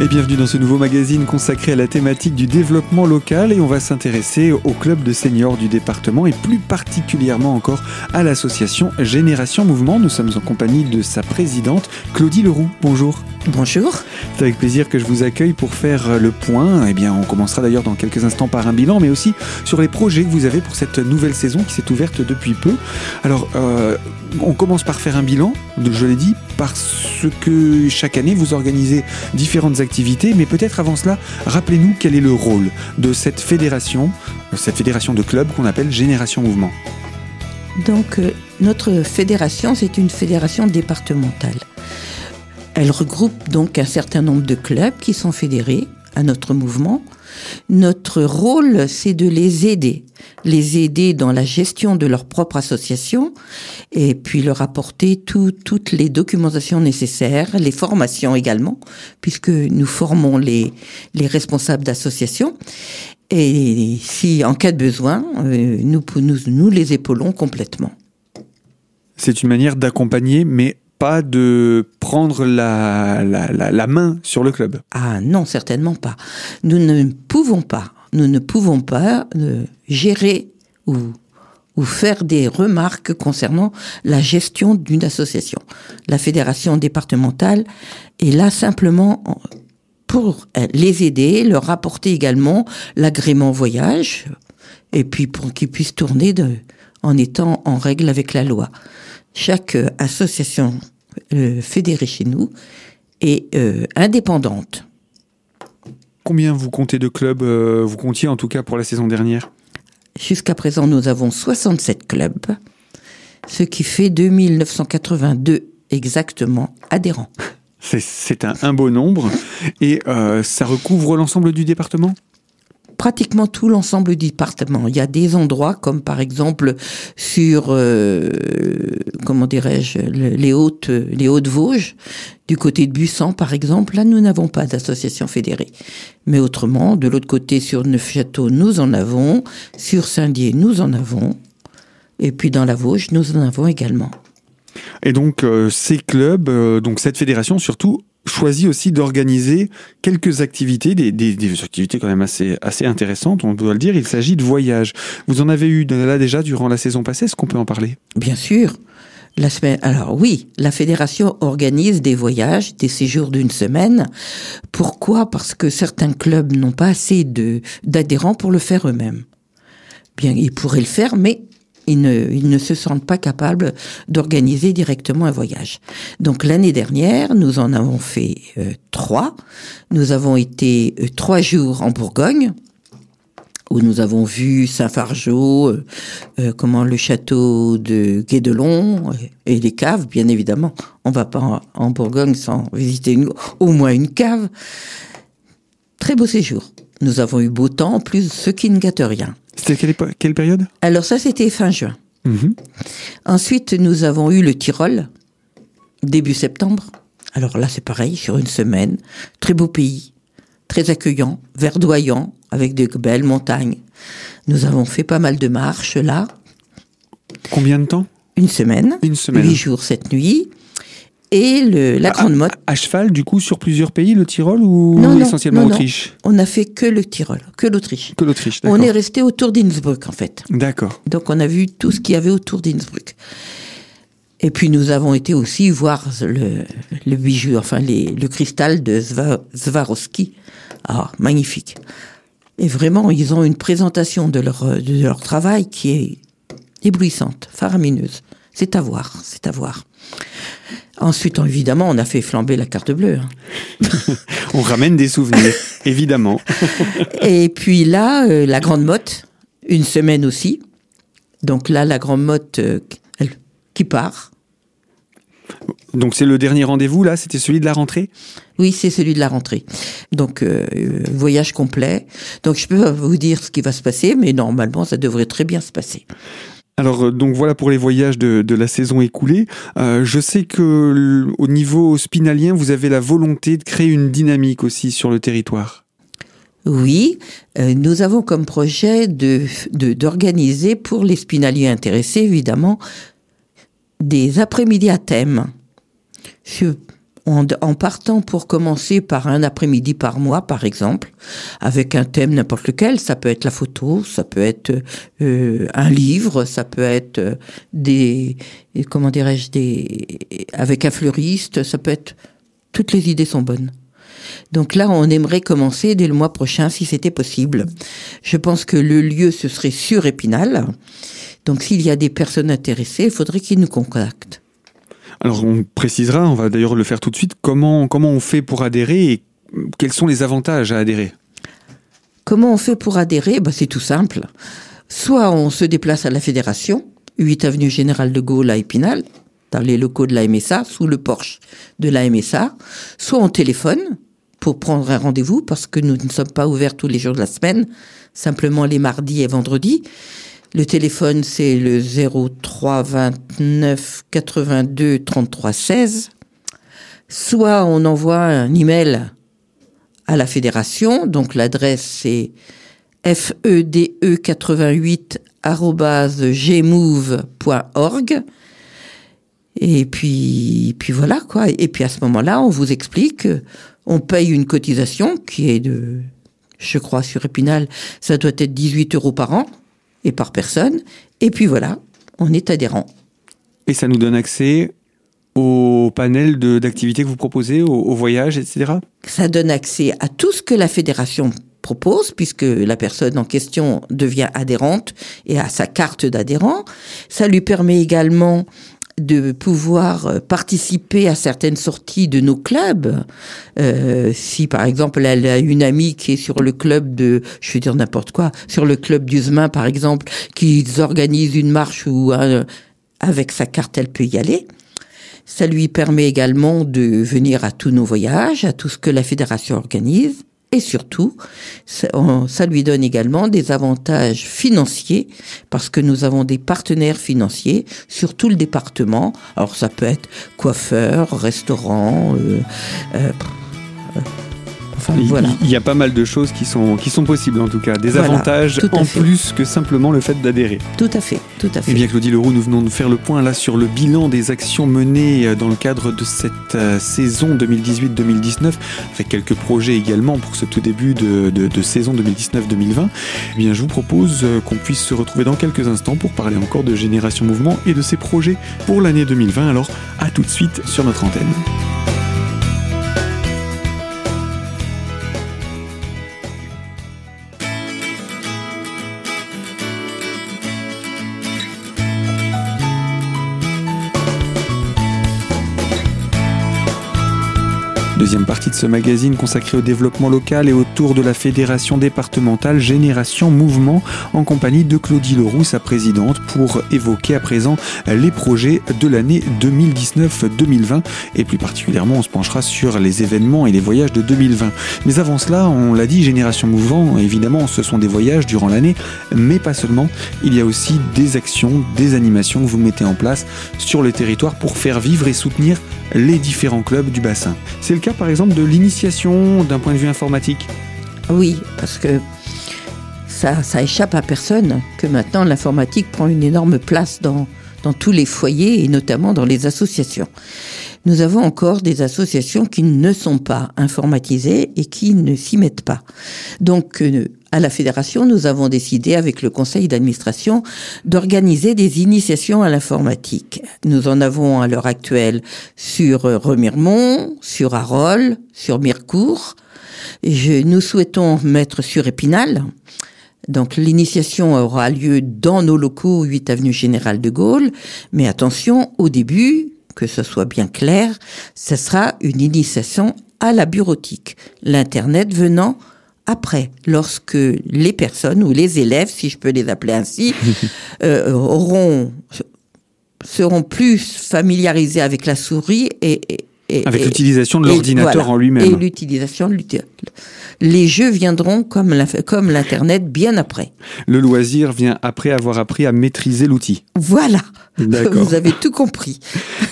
Et bienvenue dans ce nouveau magazine consacré à la thématique du développement local et on va s'intéresser au club de seniors du département et plus particulièrement encore à l'association Génération Mouvement. Nous sommes en compagnie de sa présidente Claudie Leroux. Bonjour. Bonjour. C'est avec plaisir que je vous accueille pour faire le point. Eh bien, on commencera d'ailleurs dans quelques instants par un bilan, mais aussi sur les projets que vous avez pour cette nouvelle saison qui s'est ouverte depuis peu. Alors, euh, on commence par faire un bilan, je l'ai dit, parce que chaque année vous organisez différentes activités, mais peut-être avant cela, rappelez-nous quel est le rôle de cette fédération, cette fédération de clubs qu'on appelle Génération Mouvement. Donc, euh, notre fédération, c'est une fédération départementale. Elle regroupe donc un certain nombre de clubs qui sont fédérés à notre mouvement. Notre rôle, c'est de les aider, les aider dans la gestion de leur propre association et puis leur apporter toutes les documentations nécessaires, les formations également, puisque nous formons les, les responsables d'association. Et si, en cas de besoin, euh, nous, nous, nous les épaulons complètement. C'est une manière d'accompagner, mais pas de prendre la, la, la, main sur le club Ah non, certainement pas. Nous ne pouvons pas, nous ne pouvons pas euh, gérer ou, ou faire des remarques concernant la gestion d'une association. La fédération départementale est là simplement pour les aider, leur apporter également l'agrément voyage, et puis pour qu'ils puissent tourner en étant en règle avec la loi chaque euh, association euh, fédérée chez nous est euh, indépendante. Combien vous comptez de clubs Vous comptiez en tout cas pour la saison dernière? Jusqu'à présent, nous avons 67 clubs, ce qui fait 2982 exactement adhérents. C'est un, un, beau nombre. Et ça recouvre l'ensemble du département? Pratiquement tout l'ensemble du département. Il y a des endroits comme par exemple sur euh, comment dirais-je les hautes les hautes Vosges du côté de Buissan par exemple là nous n'avons pas d'association fédérée. Mais autrement de l'autre côté sur Neufchâteau nous en avons, sur Saint-Dié nous en avons et puis dans la Vosges nous en avons également. Et donc euh, ces clubs, euh, donc cette fédération surtout choisi aussi d'organiser quelques activités, des, des, activités quand même assez, assez intéressantes, on doit le dire. Il s'agit de voyages. Vous en avez eu là déjà durant la saison passée, est-ce qu'on peut en parler? Bien sûr. La semaine, alors oui, la fédération organise des voyages, des séjours d'une semaine. Pourquoi? Parce que certains clubs n'ont pas assez d'adhérents pour le faire eux-mêmes. Bien, ils pourraient le faire, mais ils ne, se sentent pas capables d'organiser directement un voyage. Donc l'année dernière, nous en avons fait euh, trois. Nous avons été euh, trois jours en Bourgogne où nous avons vu Saint-Fargeau, euh, comment le château de Guédelon et les caves, bien évidemment. On va pas en, Bourgogne sans visiter au moins une cave. Très beau séjour. Nous avons eu beau temps, en plus, ce qui ne gâte rien. C'était quelle, période? Alors ça, c'était fin juin. Mhm. Ensuite, nous avons eu le Tyrol, début septembre. Alors là, c'est pareil, sur une semaine. Très beau pays, très accueillant, verdoyant, avec de belles montagnes. Nous avons fait pas mal de marches là. Combien de temps? Une semaine. Une semaine. Huit jours, cette nuit et le, la Grande Motte. À, cheval, du coup, sur plusieurs pays, le Tyrol ou essentiellement l'Autriche? On n'a fait que le Tyrol, que l'Autriche. Que l'Autriche, On est resté autour d'Innsbruck, en fait. D'accord. Donc on a vu tout ce qu'il y avait autour d'Innsbruck. Et puis nous avons été aussi voir le, le bijou, enfin les, le cristal de Swarovski. Ah, magnifique. Et vraiment, ils ont une présentation de leur, de leur travail qui est éblouissante, faramineuse. C'est à voir, c'est à voir. Ensuite, évidemment, on a fait flamber la carte bleue. Hein. on ramène des souvenirs, évidemment. Et puis là, euh, la Grande Motte, une semaine aussi. Donc là, la Grande Motte euh, qui part. Donc c'est le dernier rendez-vous là, c'était celui de la rentrée? Oui, c'est celui de la rentrée. Donc euh, voyage complet. Donc je peux vous dire ce qui va se passer, mais normalement ça devrait très bien se passer. Alors euh, donc voilà pour les voyages de, la saison écoulée. Euh, je sais que au niveau spinalien, vous avez la volonté de créer une dynamique aussi sur le territoire. Oui, euh, nous avons comme projet de d'organiser pour les spinaliens intéressés évidemment des après-midi à thème. En, partant pour commencer par un après-midi par mois, par exemple, avec un thème n'importe lequel. Ça peut être la photo, ça peut être euh, un livre, ça peut être euh, des, comment dirais-je, des, avec un fleuriste, ça peut être, toutes les idées sont bonnes. Donc là, on aimerait commencer dès le mois prochain, si c'était possible. Je pense que le lieu, ce serait sur Épinal. Donc s'il y a des personnes intéressées, il faudrait qu'ils nous contactent. Alors on précisera, on va d'ailleurs le faire tout de suite, comment, comment on fait pour adhérer et quels sont les avantages à adhérer? Comment on fait pour adhérer? Bah, C'est tout simple. Soit on se déplace à la fédération, 8 avenue Général de Gaulle à Épinal, dans les locaux de la MSA, sous le porche de la MSA, soit on téléphone pour prendre un rendez-vous, parce que nous ne sommes pas ouverts tous les jours de la semaine, simplement les mardis et vendredis. Le téléphone, c'est le 03 29 82 33 16. Soit on envoie un email à la fédération, donc l'adresse c'est fede88 gmove.org. Et puis, puis voilà quoi. Et puis à ce moment-là, on vous explique, on paye une cotisation qui est de, je crois sur Épinal, ça doit être 18 euros par an et par personne. Et puis voilà, on est adhérent. Et ça nous donne accès au panel d'activités que vous proposez, au, voyage, etc. Ça donne accès à tout ce que la fédération propose, puisque la personne en question devient adhérente et a sa carte d'adhérent. Ça lui permet également de pouvoir euh, participer à certaines sorties de nos clubs. Euh, si par exemple elle a une amie qui est sur le club de, je vais dire n'importe quoi, sur le club d'Uzemain par exemple, qui organise une marche ou avec sa carte elle peut y aller. Ça lui permet également de venir à tous nos voyages, à tout ce que la fédération organise. Et surtout, ça, lui donne également des avantages financiers parce que nous avons des partenaires financiers sur tout le département. Alors ça peut être coiffeur, restaurant, euh, euh, il, y a pas mal de choses qui sont, qui sont possibles en tout cas, des avantages en plus que simplement le fait d'adhérer. Tout à fait, tout à fait. Et bien Claudie Leroux, nous venons de faire le point là sur le bilan des actions menées euh, dans le cadre de cette euh, saison 2018-2019, avec quelques projets également pour ce tout début de, de, saison 2019-2020. Eh bien je vous propose euh, qu'on puisse se retrouver dans quelques instants pour parler encore de Génération Mouvement et de ses projets pour l'année 2020. Alors à tout de suite sur notre antenne. Deuxième partie de ce magazine consacré au développement local et autour de la fédération départementale Génération Mouvement en compagnie de Claudie Leroux, sa présidente, pour évoquer à présent les projets de l'année 2019-2020 et plus particulièrement on se penchera sur les événements et les voyages de 2020. Mais avant cela, on l'a dit, Génération Mouvement, évidemment, ce sont des voyages durant l'année, mais pas seulement. Il y a aussi des actions, des animations que vous mettez en place sur le territoire pour faire vivre et soutenir les différents clubs du bassin. C'est le cas par exemple de l'initiation d'un point de vue informatique Oui, parce que ça, échappe à personne que maintenant l'informatique prend une énorme place dans, dans tous les foyers et notamment dans les associations. Nous avons encore des associations qui ne sont pas informatisées et qui ne s'y mettent pas. Donc, euh, à la fédération, nous avons décidé avec le conseil d'administration d'organiser des initiations à l'informatique. Nous en avons à l'heure actuelle sur euh, Remiremont, sur Arol, sur Mirecourt. Je, nous souhaitons mettre sur Épinal. Donc l'initiation aura lieu dans nos locaux 8 avenue Général de Gaulle, mais attention, au début, que ce soit bien clair, ce sera une initiation à la bureautique, l'Internet venant après, lorsque les personnes ou les élèves, si je peux les appeler ainsi, euh, auront seront plus familiarisés avec la souris et, avec l'utilisation de l'ordinateur en lui-même. Et l'utilisation de Les jeux viendront comme comme l'internet bien après. Le loisir vient après avoir appris à maîtriser l'outil. Voilà. Vous avez tout compris.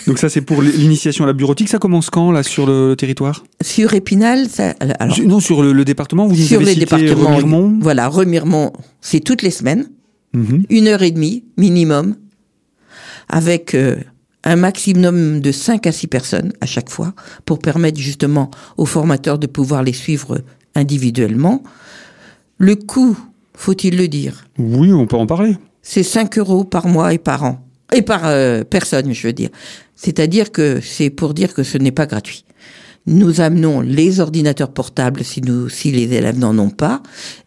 Donc ça c'est pour l'initiation à la bureautique. Ça commence quand là sur le territoire? Sur Épinal, ça, alors, non sur le, département. Vous sur avez les départements. Remiremont. Voilà, Remiremont, c'est toutes les semaines, mhm. une heure et demie minimum, avec euh, un maximum de 5 à 6 personnes à chaque fois pour permettre justement aux formateurs de pouvoir les suivre individuellement. Le coût, faut-il le dire? Oui, on peut en parler. C'est 5 euros par mois et par an. Et par euh, personne, je veux dire. C'est-à-dire que c'est pour dire que ce n'est pas gratuit. Nous amenons les ordinateurs portables si, nous, si les élèves n'en ont pas,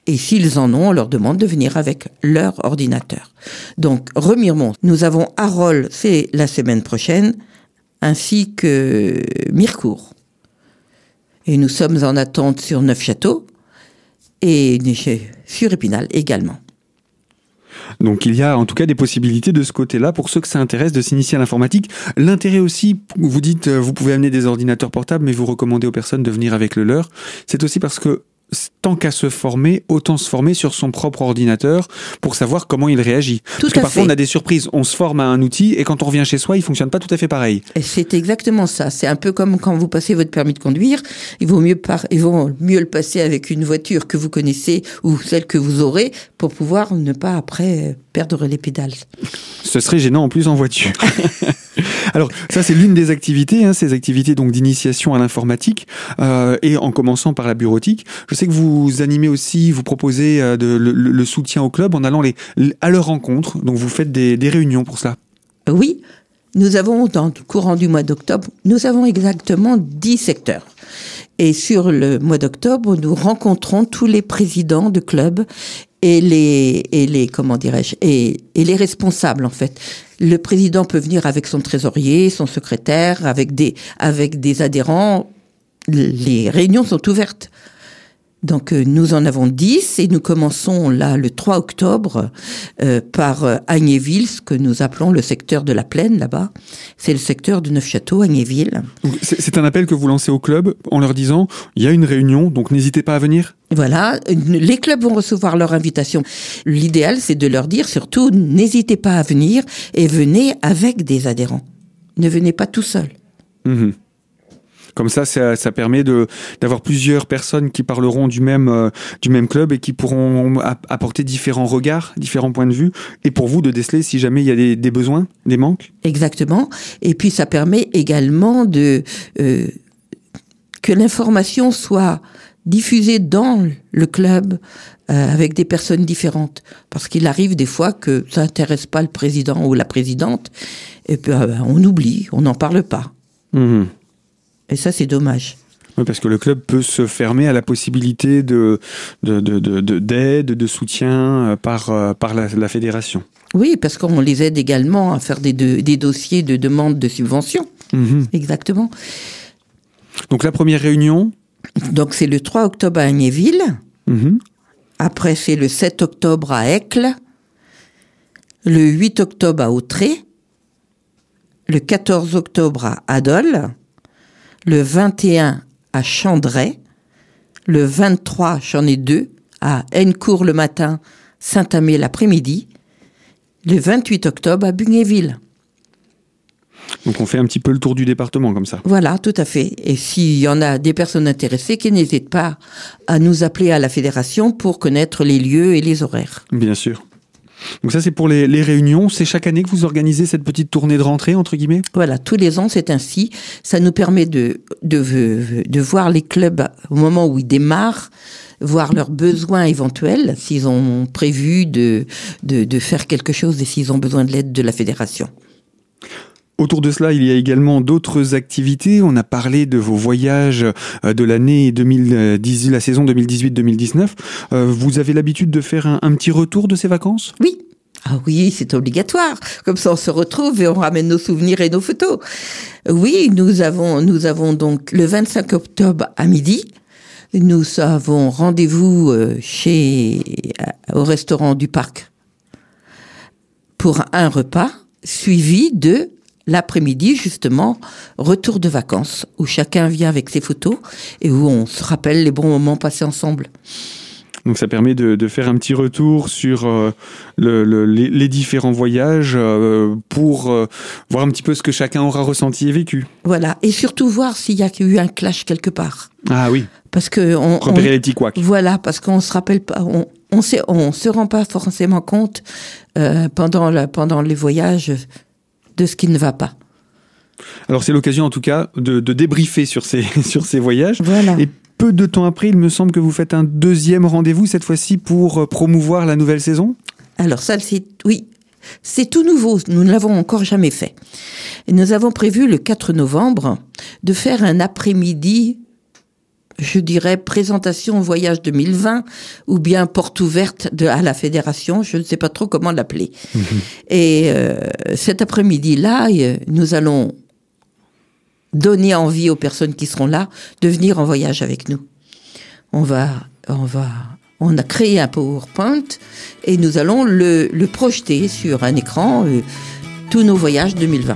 et s'ils en ont, on leur demande de venir avec leur ordinateur. Donc, Remiremont, nous avons Arol, c'est la semaine prochaine, ainsi que Mirecourt. Et nous sommes en attente sur Neufchâteau et sur Épinal également. Donc il y a en tout cas des possibilités de ce côté-là pour ceux que ça intéresse de s'initier à l'informatique. L'intérêt aussi, vous dites, euh, vous pouvez amener des ordinateurs portables, mais vous recommandez aux personnes de venir avec le leur. C'est aussi parce que tant qu'à se former, autant se former sur son propre ordinateur pour savoir comment il réagit. Tout Parce que parfois on a des surprises. On se forme à un outil et quand on revient chez soi, il fonctionne pas tout à fait pareil. C'est exactement ça. C'est un peu comme quand vous passez votre permis de conduire. Il vaut mieux par... il vaut mieux le passer avec une voiture que vous connaissez ou celle que vous aurez pour pouvoir ne pas après perdre les pédales. Ce serait gênant en plus en voiture. Alors ça c'est l'une des activités, hein, ces activités donc d'initiation à l'informatique euh, et en commençant par la bureautique. Je sais que vous animez aussi, vous proposez euh, de, le, le, soutien au club en allant les, à leur rencontre. Donc vous faites des, des réunions pour ça. Oui, nous avons dans le courant du mois d'octobre, nous avons exactement 10 secteurs. Et sur le mois d'octobre, nous rencontrons tous les présidents de clubs et les et les comment dirais-je et, et les responsables en fait. Le président peut venir avec son trésorier, son secrétaire, avec des avec des adhérents. Les réunions sont ouvertes. Donc euh, nous en avons 10 et nous commençons là le 3 octobre euh, par euh, Agnéville, ce que nous appelons le secteur de la plaine là-bas. C'est le secteur de Neufchâteau, Agnéville. C'est un appel que vous lancez au club en leur disant il y a une réunion, donc n'hésitez pas à venir. Voilà, les clubs vont recevoir leur invitation. L'idéal, c'est de leur dire surtout n'hésitez pas à venir et venez avec des adhérents. Ne venez pas tout seul. Mmh. Comme ça, ça, ça permet de d'avoir plusieurs personnes qui parleront du même euh, du même club et qui pourront apporter différents regards, différents points de vue, et pour vous de déceler si jamais il y a des, des besoins, des manques. Exactement. Et puis ça permet également de euh, que l'information soit diffusée dans le club euh, avec des personnes différentes. Parce qu'il arrive des fois que ça n'intéresse pas le président ou la présidente, et puis euh, on oublie, on n'en parle pas. Mmh. Et ça, c'est dommage. Oui, parce que le club peut se fermer à la possibilité de, de, de, de, d'aide, de soutien par, par la, la fédération. Oui, parce qu'on les aide également à faire des, de, des dossiers de demande de subvention. Mmh. Exactement. Donc la première réunion Donc c'est le 3 octobre à Agnéville. Mmh. Après, c'est le 7 octobre à Aicle. Le 8 octobre à Autré. Le 14 octobre à Adol. Le 21 à Chandray. Le 23, j'en ai deux, à Hennecourt le matin, Saint-Amé l'après-midi. Le 28 octobre à Bugnéville. Donc on fait un petit peu le tour du département comme ça. Voilà, tout à fait. Et s'il y en a des personnes intéressées, qui n'hésitent pas à nous appeler à la fédération pour connaître les lieux et les horaires. Bien sûr. Donc ça c'est pour les, réunions. C'est chaque année que vous organisez cette petite tournée de rentrée entre guillemets? Voilà, tous les ans c'est ainsi. Ça nous permet de, de de voir les clubs au moment où ils démarrent, voir leurs besoins éventuels, s'ils ont prévu de, de de faire quelque chose et s'ils ont besoin de l'aide de la fédération. Autour de cela, il y a également d'autres activités. On a parlé de vos voyages de l'année 2010, la saison 2018-2019. Euh, vous avez l'habitude de faire un, un, petit retour de ces vacances? Oui. Ah oui, c'est obligatoire. Comme ça, on se retrouve et on ramène nos souvenirs et nos photos. Oui, nous avons, nous avons donc le 25 octobre à midi. Nous avons rendez-vous chez, au restaurant du parc pour un repas suivi de l'après-midi, justement, retour de vacances, où chacun vient avec ses photos et où on se rappelle les bons moments passés ensemble. Donc ça permet de, de faire un petit retour sur euh, le, le, les, les, différents voyages euh, pour euh, voir un petit peu ce que chacun aura ressenti et vécu. Voilà, et surtout voir s'il y a eu un clash quelque part. Ah oui. Parce que on, repérer on, les petits couacs. Voilà, parce qu'on se rappelle pas, on, on, sait, on se rend pas forcément compte pendant la, pendant les voyages de ce qui ne va pas. Alors c'est l'occasion en tout cas de, de débriefer sur ces, sur ces voyages. Voilà. Et peu de temps après, il me semble que vous faites un deuxième rendez-vous, cette fois-ci pour euh, promouvoir la nouvelle saison Alors ça, c'est oui, c'est tout nouveau. Nous ne l'avons encore jamais fait. Et nous avons prévu le 4 novembre de faire un après-midi, je dirais présentation voyage 2020 ou bien porte ouverte de, à la fédération. Je ne sais pas trop comment l'appeler. Et euh, cet après-midi-là, euh, nous allons donner envie aux personnes qui seront là de venir en voyage avec nous. On va, on va, on a créé un PowerPoint et nous allons le, le projeter sur un écran euh, tous nos voyages 2020,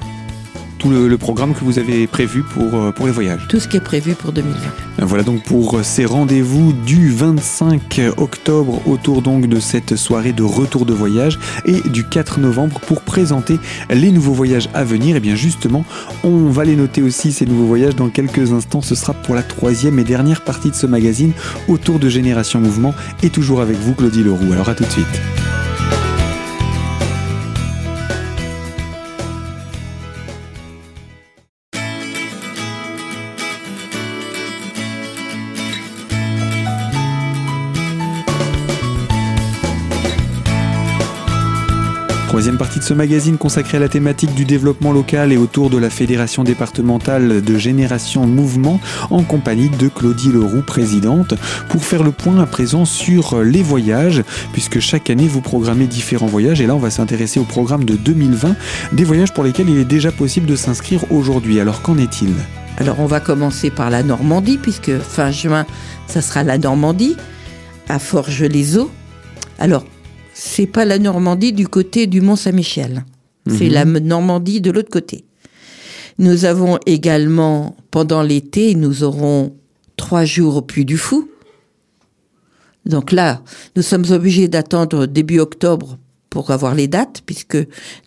Tout le, le programme que vous avez prévu pour, euh, pour les voyages. tout ce qui est prévu pour 2020. Voilà donc pour ces rendez-vous du 25 octobre autour donc de cette soirée de retour de voyage et du 4 novembre pour présenter les nouveaux voyages à venir. Et bien justement, on va les noter aussi ces nouveaux voyages dans quelques instants. Ce sera pour la troisième et dernière partie de ce magazine autour de Génération Mouvement et toujours avec vous Claudie Leroux. Alors à tout de suite. Troisième partie de ce magazine consacrée à la thématique du développement local et autour de la Fédération départementale de Génération Mouvement en compagnie de Claudie Leroux, présidente, pour faire le point à présent sur les voyages, puisque chaque année vous programmez différents voyages et là on va s'intéresser au programme de 2020, des voyages pour lesquels il est déjà possible de s'inscrire aujourd'hui. Alors qu'en est-il? Alors on va commencer par la Normandie, puisque fin juin, ça sera la Normandie, à Forges-les-Eaux. Alors, c'est pas la Normandie du côté du Mont-Saint-Michel. C'est la M- Normandie de l'autre côté. Nous avons également, pendant l'été, nous aurons trois jours au Puy du Fou. Donc là, nous sommes obligés d'attendre début octobre pour avoir les dates, puisque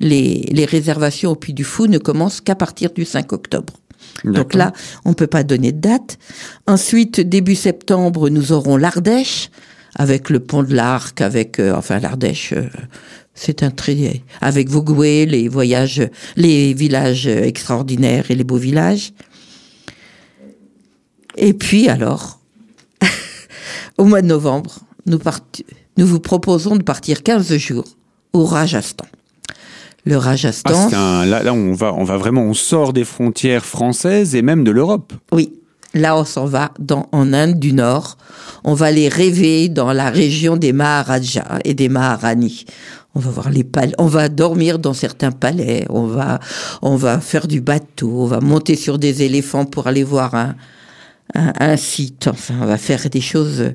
les, les réservations au Puy du Fou ne commencent qu'à partir du 5 octobre. Donc là, on peut pas donner de date. Ensuite, début septembre, nous aurons l'Ardèche avec le pont de l'Arc, avec euh, enfin l'Ardèche. euh, c'est un très avec Vougoué, les voyages, les villages extraordinaires et les beaux villages. Et puis alors, au mois de novembre, nous, part- nous vous proposons de partir 15 jours au Rajasthan. Le Ah, Rajasthan, c'est un- là, là, on va, on va vraiment, on sort des frontières françaises et même de l'Europe. Oui, là on s'en va en Inde du Nord. On va les rêver dans la région des Maharajas et des Maharani. On va voir les palais, on va dormir dans certains palais, on va, on va faire du bateau, on va monter sur des éléphants pour aller voir un, un, un site. Enfin, on va faire des choses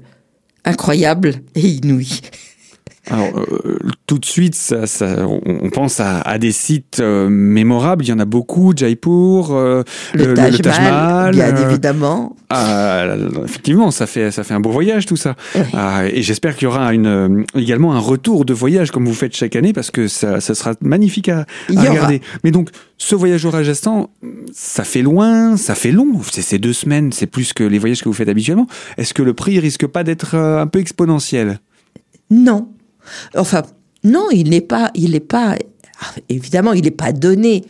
incroyables et inouïes. Alors, euh, tout de suite, ça, ça- on, on pense à, à des sites euh, mémorables. Il y en a beaucoup. Jaipur, euh, Le, Taj, Mahal, Mahal, bien euh, évidemment. ah, effectivement, ça fait, ça fait un beau voyage tout ça. Oui. Ah, et j'espère qu'il y aura une, également un retour de voyage comme vous faites chaque année parce que ça, ça sera magnifique à, aura. regarder. Mais donc, ce voyage au Rajasthan, ça fait loin, ça fait long. C'est c'est deux semaines, c'est plus que les voyages que vous faites habituellement. Est-ce que le prix risque pas d'être un peu exponentiel? Non. Enfin, non, il n'est pas, il n'est pas, ah, évidemment, il n'est pas donné.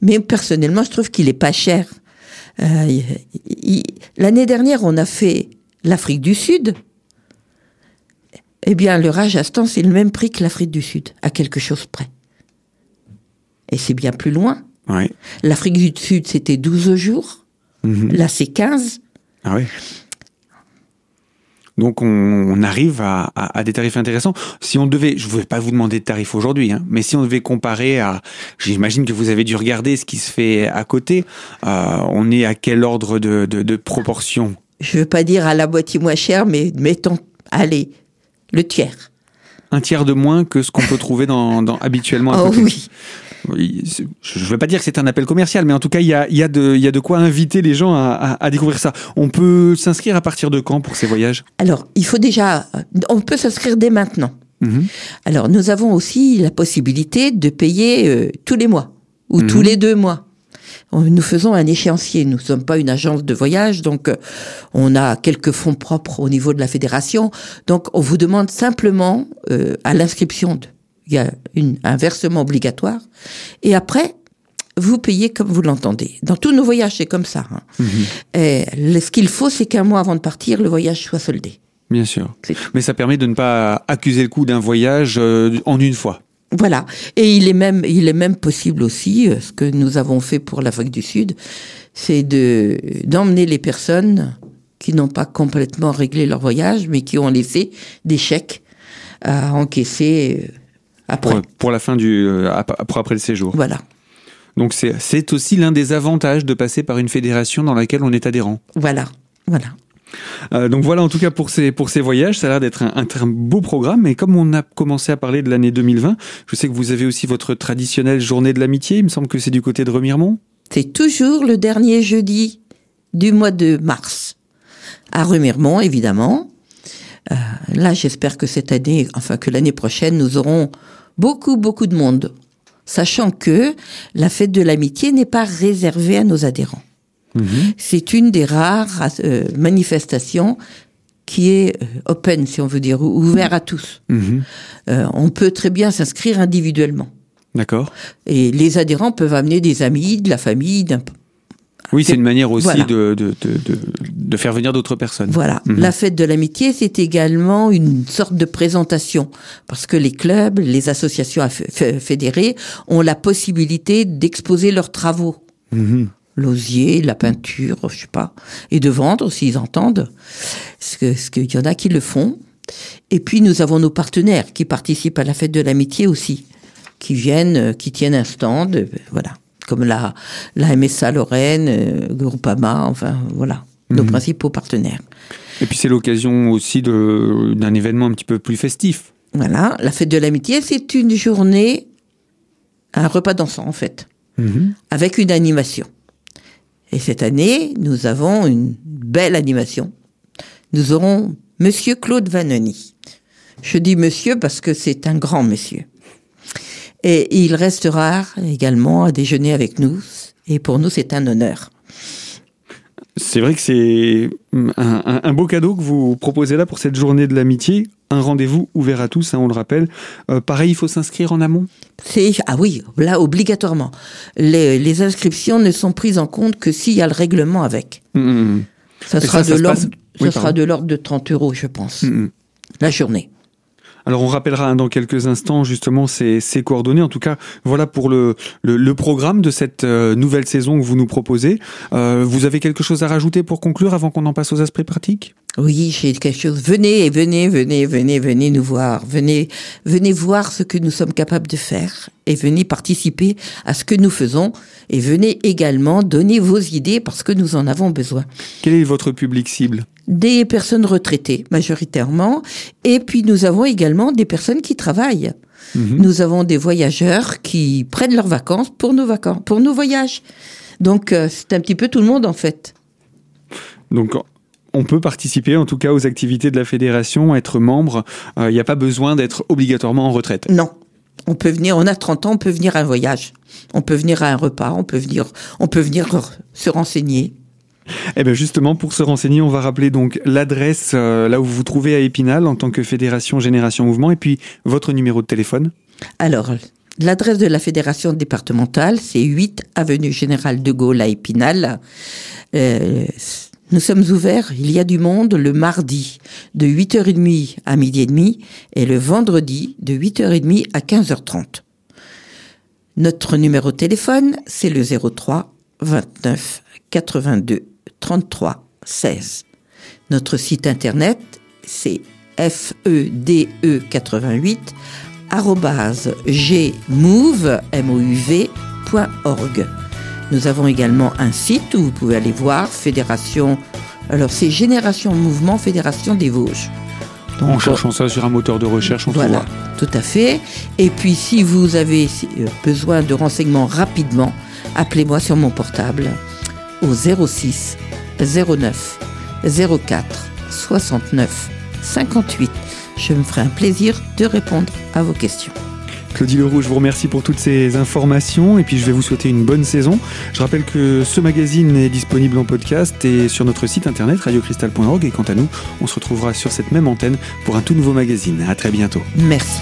Mais personnellement, je trouve qu'il est pas cher. Euh, L'année dernière, on a fait l'Afrique du Sud. Eh bien, le Rajasthan, c'est le même prix que l'Afrique du Sud, à quelque chose près. Et c'est bien plus loin. Ouais. L'Afrique du Sud, c'était 12 jours. Mhm. Là, c'est 15. Ah ouais. Donc on, on arrive à, à- à des tarifs intéressants. Si on devait, je ne vais pas vous demander de tarifs aujourd'hui, hein, mais si on devait comparer à, j'imagine que vous avez dû regarder ce qui se fait à côté. euh, on est à quel ordre de, de, de proportion? Je veux pas dire à la moitié moins cher, mais mettons, allez, le tiers. Un tiers de moins que ce qu'on peut trouver dans, dans- habituellement à Oh côté. oui. Je ne veux pas dire que c'est un appel commercial, mais en tout cas, il y a, il y a, de, il y a de quoi inviter les gens à, à- à découvrir ça. On peut s'inscrire à partir de quand pour ces voyages? Alors, il faut déjà, on peut s'inscrire dès maintenant. Mhm. Alors, nous avons aussi la possibilité de payer euh, tous les mois ou Mhm. tous les deux mois. Nous faisons un échéancier. Nous ne sommes pas une agence de voyage, donc euh, on a quelques fonds propres au niveau de la fédération. Donc, on vous demande simplement euh, à l'inscription, de- il y a une, un versement obligatoire, et après, vous payez comme vous l'entendez. Dans tous nos voyages, c'est comme ça. hein. Mhm. Et ce qu'il faut, c'est qu'un mois avant de partir, le voyage soit soldé. Bien sûr. Mais ça permet de ne pas accuser le coût d'un voyage euh, en une fois. Voilà. Et il est même, il est même possible aussi, euh, ce que nous avons fait pour l'Afrique du Sud, c'est de d'emmener les personnes qui n'ont pas complètement réglé leur voyage, mais qui ont laissé des chèques à encaisser euh, après. Pour, pour la fin du. euh, pour après le séjour. Voilà. Donc c'est c'est aussi l'un des avantages de passer par une fédération dans laquelle on est adhérent. Voilà. Voilà. Euh, donc voilà en tout cas pour ces, pour ces voyages, ça a l'air d'être un, un, un beau programme. Et comme on a commencé à parler de l'année 2020, je sais que vous avez aussi votre traditionnelle journée de l'amitié. Il me semble que c'est du côté de Remiremont. C'est toujours le dernier jeudi du mois de mars. À Remiremont, évidemment. Euh, là, j'espère que cette année, enfin que l'année prochaine, nous aurons beaucoup, beaucoup de monde. Sachant que la fête de l'amitié n'est pas réservée à nos adhérents. C'est une des rares euh, manifestations qui est euh, open, si on veut dire, ou- ouvert à tous. Mhm. Euh, on peut très bien s'inscrire individuellement. D'accord. Et les adhérents peuvent amener des amis, de la famille, d'un Oui, c'est une manière aussi Voilà. de, de, de, de, faire venir d'autres personnes. Voilà. Mhm. La fête de l'amitié, c'est également une sorte de présentation. Parce que les clubs, les associations fédérées ont la possibilité d'exposer leurs travaux. Mhm. L'osier, la peinture, je sais pas. Et de vendre s'ils entendent. Parce que- parce qu'il y en a qui le font. Et puis nous avons nos partenaires qui participent à la fête de l'amitié aussi. Qui viennent, euh, qui tiennent un stand, euh, voilà. Comme la, la MSA Lorraine, euh, Groupama, enfin voilà. Nos Mhm. principaux partenaires. Et puis c'est l'occasion aussi d'un événement un petit peu plus festif. Voilà, la fête de l'amitié, c'est une journée, un repas dansant en fait, Mhm. avec une animation. Et cette année, nous avons une belle animation. Nous aurons Monsieur Claude Vanoni. Je dis monsieur parce que c'est un grand monsieur. Et il restera également à déjeuner avec nous. Et pour nous, c'est un honneur. C'est vrai que c'est un, beau cadeau que vous proposez là pour cette journée de l'amitié. Un rendez-vous ouvert à tous, hein, on le rappelle. Euh, pareil, il faut s'inscrire en amont? Ah oui, là obligatoirement. Les, les inscriptions ne sont prises en compte que s'il y a le règlement avec. Mhm. Ça sera ça, de l'ordre, ça sera de l'ordre de 30 euros, je pense, Mhm. la journée. Alors on rappellera hein, dans quelques instants justement ces, coordonnées. En tout cas, voilà pour le programme de cette euh, nouvelle saison que vous nous proposez. Euh, vous avez quelque chose à rajouter pour conclure avant qu'on en passe aux aspects pratiques? Oui, j'ai quelque chose. Venez et venez, venez, venez, venez nous voir. Venez, venez voir ce que nous sommes capables de faire et venez participer à ce que nous faisons et venez également donner vos idées parce que nous en avons besoin. Quel est votre public cible? Des personnes retraitées, majoritairement, et puis nous avons également des personnes qui travaillent. Mhm. Nous avons des voyageurs qui prennent leurs vacances pour nos vacances, pour nos voyages. Donc euh, c'est un petit peu tout le monde en fait. Donc on peut participer en tout cas aux activités de la fédération, être membre. Euh, Il n'y a pas besoin d'être obligatoirement en retraite. Non. On peut venir, on a 30 ans, on peut venir à un voyage. On peut venir à un repas, on peut venir, on peut venir se renseigner. Eh bien justement, pour se renseigner, on va rappeler donc l'adresse euh, là où vous vous trouvez à Épinal en tant que Fédération Génération Mouvement et puis votre numéro de téléphone. Alors, l'adresse de la fédération départementale, c'est 8 avenue Général de Gaulle à Épinal. Euh, nous sommes ouverts, il y a du monde le mardi de 8h30 à midi et demi et le vendredi de 8h30 à 15h30. Notre numéro de téléphone, c'est le 03 29 82 33 16. Notre site internet, c'est E fede88 arrobase gmove, M-O-U-V.org. Nous avons également un site où vous pouvez aller voir Fédération. Alors c'est Génération Mouvement Fédération des Vosges. Donc, en cherchant ça sur un moteur de recherche, on voilà, trouvera. tout à fait. Et puis si vous avez euh, besoin de renseignements rapidement, appelez-moi sur mon portable au 06 09 04 69 58. Je me ferai un plaisir de répondre à vos questions. Claudie Leroux, je vous remercie pour toutes ces informations et puis je vais vous souhaiter une bonne saison. Je rappelle que ce magazine est disponible en podcast et sur notre site internet radiocristal.org et quant à nous, on se retrouvera sur cette même antenne pour un tout nouveau magazine. À très bientôt. Merci.